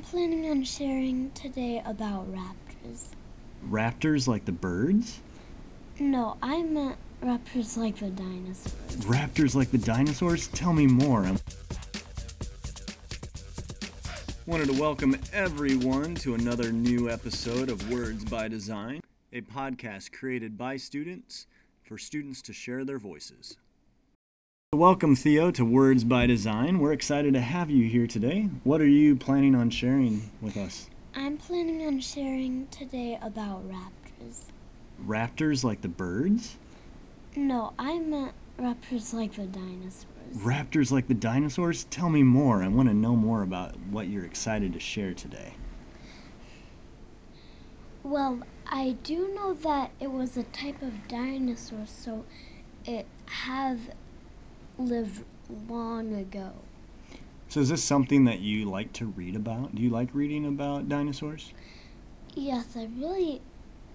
I'm planning on sharing today about raptors. Raptors like the birds? No, I meant raptors like the dinosaurs. Raptors like the dinosaurs? Tell me more. I'm- Wanted to welcome everyone to another new episode of Words by Design, a podcast created by students for students to share their voices. Welcome, Theo, to Words by Design. We're excited to have you here today. What are you planning on sharing with us? I'm planning on sharing today about raptors. Raptors like the birds? No, I meant raptors like the dinosaurs. Raptors like the dinosaurs? Tell me more. I want to know more about what you're excited to share today. Well, I do know that it was a type of dinosaur, so it has lived long ago. So, is this something that you like to read about? Do you like reading about dinosaurs? Yes, I really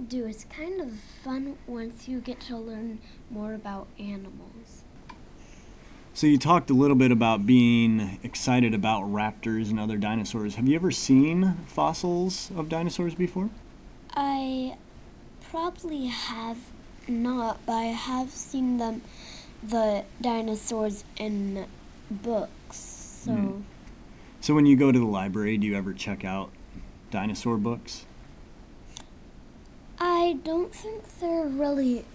do. It's kind of fun once you get to learn more about animals. So, you talked a little bit about being excited about raptors and other dinosaurs. Have you ever seen fossils of dinosaurs before? I probably have not, but I have seen them, the dinosaurs in books. So Mhm. So, when you go to the library, do you ever check out dinosaur books? I don't think there really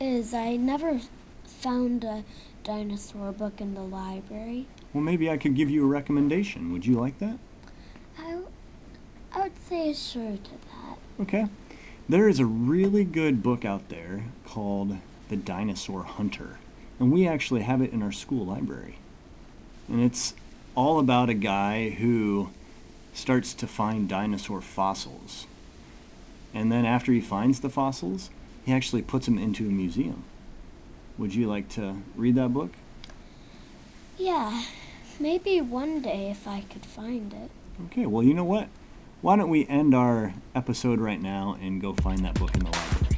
is. I never found a dinosaur book in the library. Well, maybe I could give you a recommendation. Would you like that? I, I would say sure to that. Okay. There is a really good book out there called The Dinosaur Hunter, and we actually have it in our school library. And it's all about a guy who starts to find dinosaur fossils. And then after he finds the fossils, he actually puts them into a museum. Would you like to read that book? Yeah, maybe one day if I could find it. Okay, well, you know what? Why don't we end our episode right now and go find that book in the library?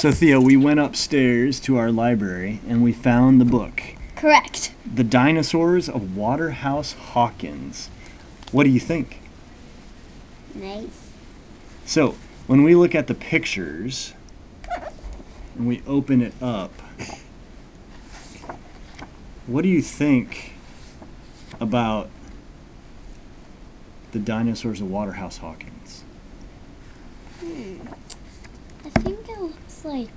So, Theo, we went upstairs to our library and we found the book, Correct. The Dinosaurs of Waterhouse Hawkins. What do you think? Nice. So, when we look at the pictures and we open it up, what do you think about the dinosaurs of Waterhouse Hawkins? Hmm. I think it looks like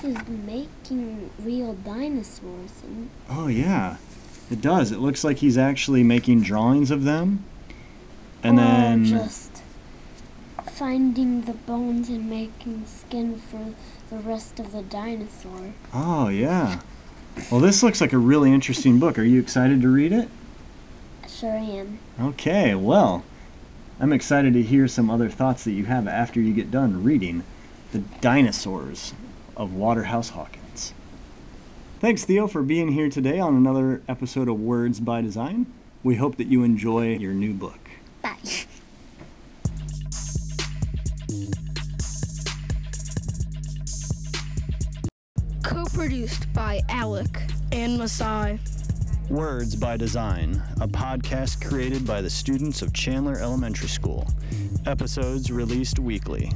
he's making real dinosaurs and Oh, yeah, it does. It looks like he's actually making drawings of them. And or then. just finding the bones and making skin for the rest of the dinosaur. Oh, yeah. Well, this looks like a really interesting book. Are you excited to read it? Sure am. Okay, well, I'm excited to hear some other thoughts that you have after you get done reading The Dinosaurs of Waterhouse Hawkins. Thanks, Theo, for being here today on another episode of Words by Design. We hope that you enjoy your new book. Bye. Co-produced by Alec and Masai. Words by Design, a podcast created by the students of Chandler Elementary School. Episodes released weekly.